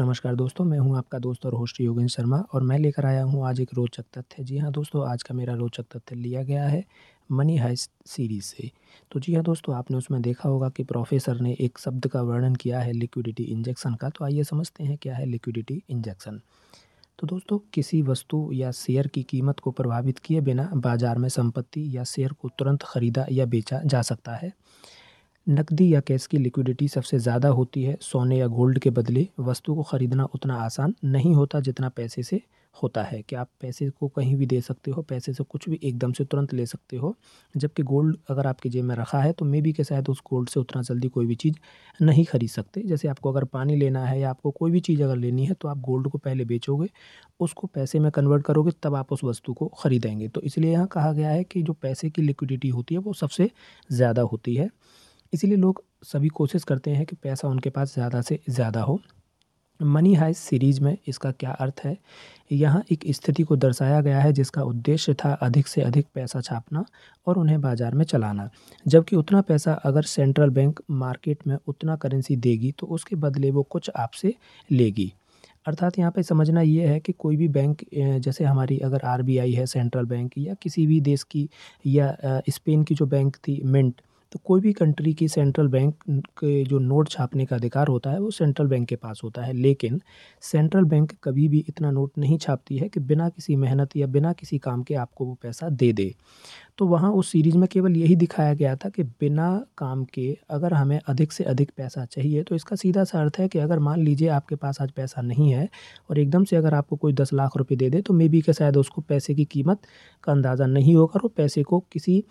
नमस्कार दोस्तों, मैं हूँ आपका दोस्त और होस्ट योगेंद्र शर्मा और मैं लेकर आया हूँ आज एक रोचक तथ्य। जी हाँ दोस्तों, आज का मेरा रोचक तथ्य लिया गया है मनी हाइस्ट सीरीज़ से। तो जी हाँ दोस्तों, आपने उसमें देखा होगा कि प्रोफ़ेसर ने एक शब्द का वर्णन किया है लिक्विडिटी इंजेक्शन का, तो आइए समझते हैं क्या है लिक्विडिटी इंजेक्शन। तो दोस्तों, किसी वस्तु या शेयर की कीमत को प्रभावित किए बिना बाज़ार में संपत्ति या शेयर को तुरंत खरीदा या बेचा जा सकता है। नकदी या कैश की लिक्विडिटी सबसे ज़्यादा होती है, सोने या गोल्ड के बदले। वस्तु को ख़रीदना उतना आसान नहीं होता जितना पैसे से होता है। कि आप पैसे को कहीं भी दे सकते हो? पैसे से कुछ भी एकदम से तुरंत ले सकते हो। जबकि गोल्ड अगर आपके जेब में रखा है तो मे बी के शायद उस गोल्ड से उतना जल्दी कोई भी चीज़ नहीं खरीद सकते। जैसे आपको अगर पानी लेना है या आपको कोई भी चीज़ अगर लेनी है तो आप गोल्ड को पहले बेचोगे, उसको पैसे में कन्वर्ट करोगे, तब आप उस वस्तु को ख़रीदेंगे। तो इसलिए यहाँ कहा गया है कि जो पैसे की लिक्विडिटी होती है, वो सबसे ज़्यादा होती है। इसीलिए लोग सभी कोशिश करते हैं कि पैसा उनके पास ज़्यादा से ज़्यादा हो। मनी हाइस सीरीज़ में इसका क्या अर्थ है? यहाँ एक स्थिति को दर्शाया गया है जिसका उद्देश्य था अधिक से अधिक पैसा छापना और उन्हें बाज़ार में चलाना। जबकि उतना पैसा अगर सेंट्रल बैंक मार्केट में उतना करेंसी देगी तो उसके बदले वो कुछ आपसे लेगी। अर्थात यहाँ पे समझना ये है कि कोई भी बैंक जैसे हमारी अगर आरबीआई है, सेंट्रल बैंक या किसी भी देश की या स्पेन की जो बैंक थी, मिंट तो कोई भी कंट्री की सेंट्रल बैंक के जो नोट छापने का अधिकार होता है, वो सेंट्रल बैंक के पास होता है। लेकिन सेंट्रल बैंक कभी भी इतना नोट नहीं छापती है कि बिना किसी मेहनत या बिना किसी काम के आपको वो पैसा दे दे। तो वहाँ उस सीरीज़ में केवल यही दिखाया गया था कि बिना काम के अगर हमें अधिक से अधिक पैसा चाहिए तो इसका सीधा सा अर्थ है कि अगर मान लीजिए आपके पास आज पैसा नहीं है और एकदम से अगर आपको कोई दस लाख रुपए दे दे तो मे बी के शायद उसको पैसे की कीमत का अंदाज़ा नहीं होगा और पैसे को किसी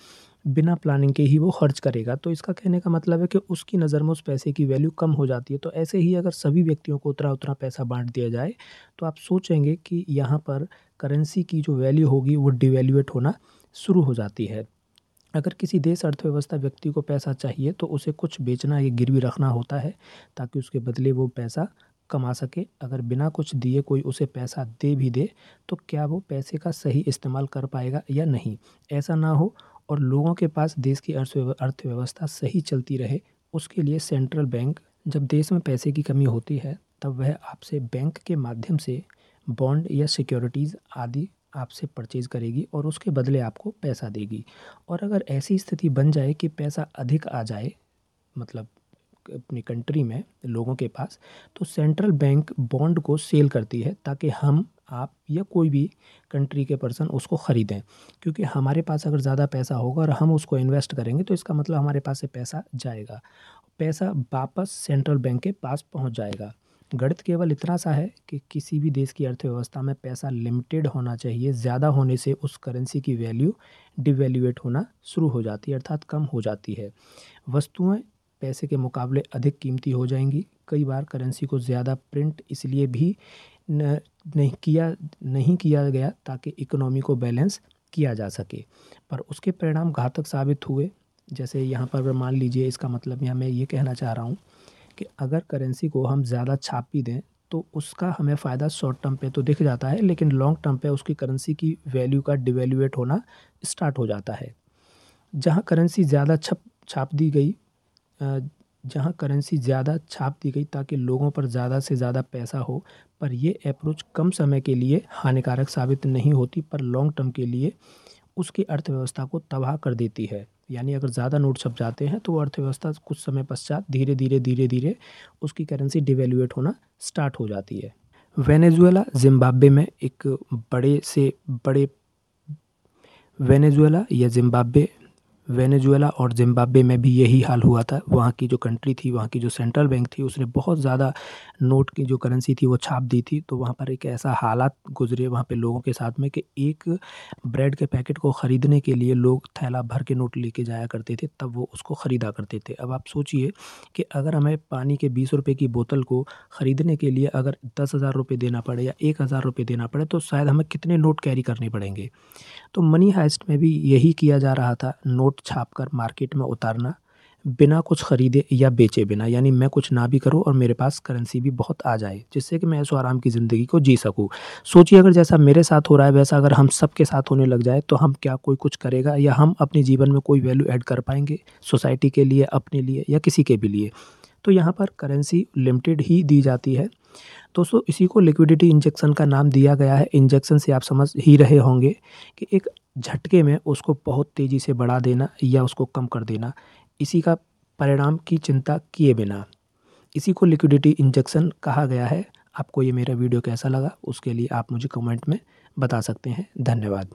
बिना प्लानिंग के ही वो खर्च करेगा। तो इसका कहने का मतलब है कि उसकी नज़र में उस पैसे की वैल्यू कम हो जाती है। तो ऐसे ही अगर सभी व्यक्तियों को उतना उतना पैसा बांट दिया जाए तो आप सोचेंगे कि यहाँ पर करेंसी की जो वैल्यू होगी वो डिवेल्यूएट होना शुरू हो जाती है। अगर किसी देश अर्थव्यवस्था व्यक्ति को पैसा चाहिए तो उसे कुछ बेचना या गिरवी रखना होता है, ताकि उसके बदले वो पैसा कमा सके। अगर बिना कुछ दिए कोई उसे पैसा दे भी दे तो क्या वो पैसे का सही इस्तेमाल कर पाएगा या नहीं? ऐसा ना हो और लोगों के पास देश की अर्थव्यवस्था सही चलती रहे, उसके लिए सेंट्रल बैंक जब देश में पैसे की कमी होती है, तब वह आपसे बैंक के माध्यम से बॉन्ड या सिक्योरिटीज़ आदि आपसे परचेज़ करेगी और उसके बदले आपको पैसा देगी। और अगर ऐसी स्थिति बन जाए कि पैसा अधिक आ जाए मतलब अपनी कंट्री में लोगों के पास तो सेंट्रल बैंक बॉन्ड को सेल करती है ताकि हम, आप या कोई भी कंट्री के पर्सन उसको ख़रीदें। क्योंकि हमारे पास अगर ज़्यादा पैसा होगा और हम उसको इन्वेस्ट करेंगे तो इसका मतलब हमारे पास से पैसा जाएगा। पैसा वापस सेंट्रल बैंक के पास पहुँच जाएगा। गणित केवल इतना सा है कि किसी भी देश की अर्थव्यवस्था में पैसा लिमिटेड होना चाहिए। ज़्यादा होने से उस करेंसी की वैल्यू डिवेल्यूएट होना शुरू हो जाती है, अर्थात कम हो जाती है। वस्तुएँ पैसे के मुकाबले अधिक कीमती हो जाएँगी। कई बार करेंसी को ज़्यादा प्रिंट इसलिए भी न, नहीं किया नहीं किया गया ताकि इकोनॉमी को बैलेंस किया जा सके। पर उसके परिणाम घातक साबित हुए। जैसे यहाँ पर मान लीजिए, इसका मतलब यहाँ मैं ये कहना चाह रहा हूँ कि अगर करेंसी को हम ज़्यादा छाप दें तो उसका हमें फ़ायदा शॉर्ट टर्म पे तो दिख जाता है, लेकिन लॉन्ग टर्म पे उसकी करेंसी की वैल्यू का डिवेल्यूएट होना स्टार्ट हो जाता है। जहाँ करेंसी ज़्यादा छप, छाप दी गई जहाँ करेंसी ज़्यादा छाप दी गई ताकि लोगों पर ज़्यादा से ज़्यादा पैसा हो, पर ये अप्रोच कम समय के लिए हानिकारक साबित नहीं होती, पर लॉन्ग टर्म के लिए उसकी अर्थव्यवस्था को तबाह कर देती है। यानी अगर ज़्यादा नोट छप जाते हैं तो अर्थव्यवस्था कुछ समय पश्चात धीरे धीरे धीरे धीरे उसकी करेंसी डिवेल्यूएट होना स्टार्ट हो जाती है। वेनेजुएला, जिम्बाब्वे में एक बड़े से बड़े, वेनेजुएला या जिम्बाब्वे वेनेजुएला और जिम्बाब्वे में भी यही हाल हुआ था। वहाँ की जो कंट्री थी, वहाँ की जो सेंट्रल बैंक थी, उसने बहुत ज़्यादा नोट की जो करेंसी थी, वो छाप दी थी। तो वहाँ पर एक ऐसा हालात गुजरे वहाँ पे लोगों के साथ में कि एक ब्रेड के पैकेट को ख़रीदने के लिए लोग थैला भर के नोट लेके जाया करते थे, तब वो उसको ख़रीदा करते थे। अब आप सोचिए कि अगर हमें पानी के बीस रुपये की बोतल को ख़रीदने के लिए अगर दस हज़ार रुपये देना पड़े या एक हज़ार रुपये देना पड़े तो शायद हमें कितने नोट कैरी करने पड़ेंगे। तो मनी हाइस्ट में भी यही किया जा रहा था। नोट छाप कर मार्केट में उतारना, बिना कुछ ख़रीदे या बेचे बिना, यानी मैं कुछ ना भी करूँ और मेरे पास करेंसी भी बहुत आ जाए, जिससे कि मैं ऐसो आराम की ज़िंदगी को जी सकूँ। सोचिए, अगर जैसा मेरे साथ हो रहा है, वैसा अगर हम सब के साथ होने लग जाए तो हम क्या कोई कुछ करेगा या हम अपने जीवन में कोई वैल्यू ऐड कर पाएँगे सोसाइटी के लिए, अपने लिए या किसी के भी लिए? तो यहाँ पर करेंसी लिमिटेड ही दी जाती है। दोस्तों, इसी को लिक्विडिटी इंजेक्शन का नाम दिया गया है। इंजेक्शन से आप समझ ही रहे होंगे कि एक झटके में उसको बहुत तेज़ी से बढ़ा देना या उसको कम कर देना। इसी का परिणाम की चिंता किए बिना। इसी को लिक्विडिटी इंजेक्शन कहा गया है। आपको ये मेरा वीडियो कैसा लगा, उसके लिए आप मुझे कमेंट में बता सकते हैं। धन्यवाद।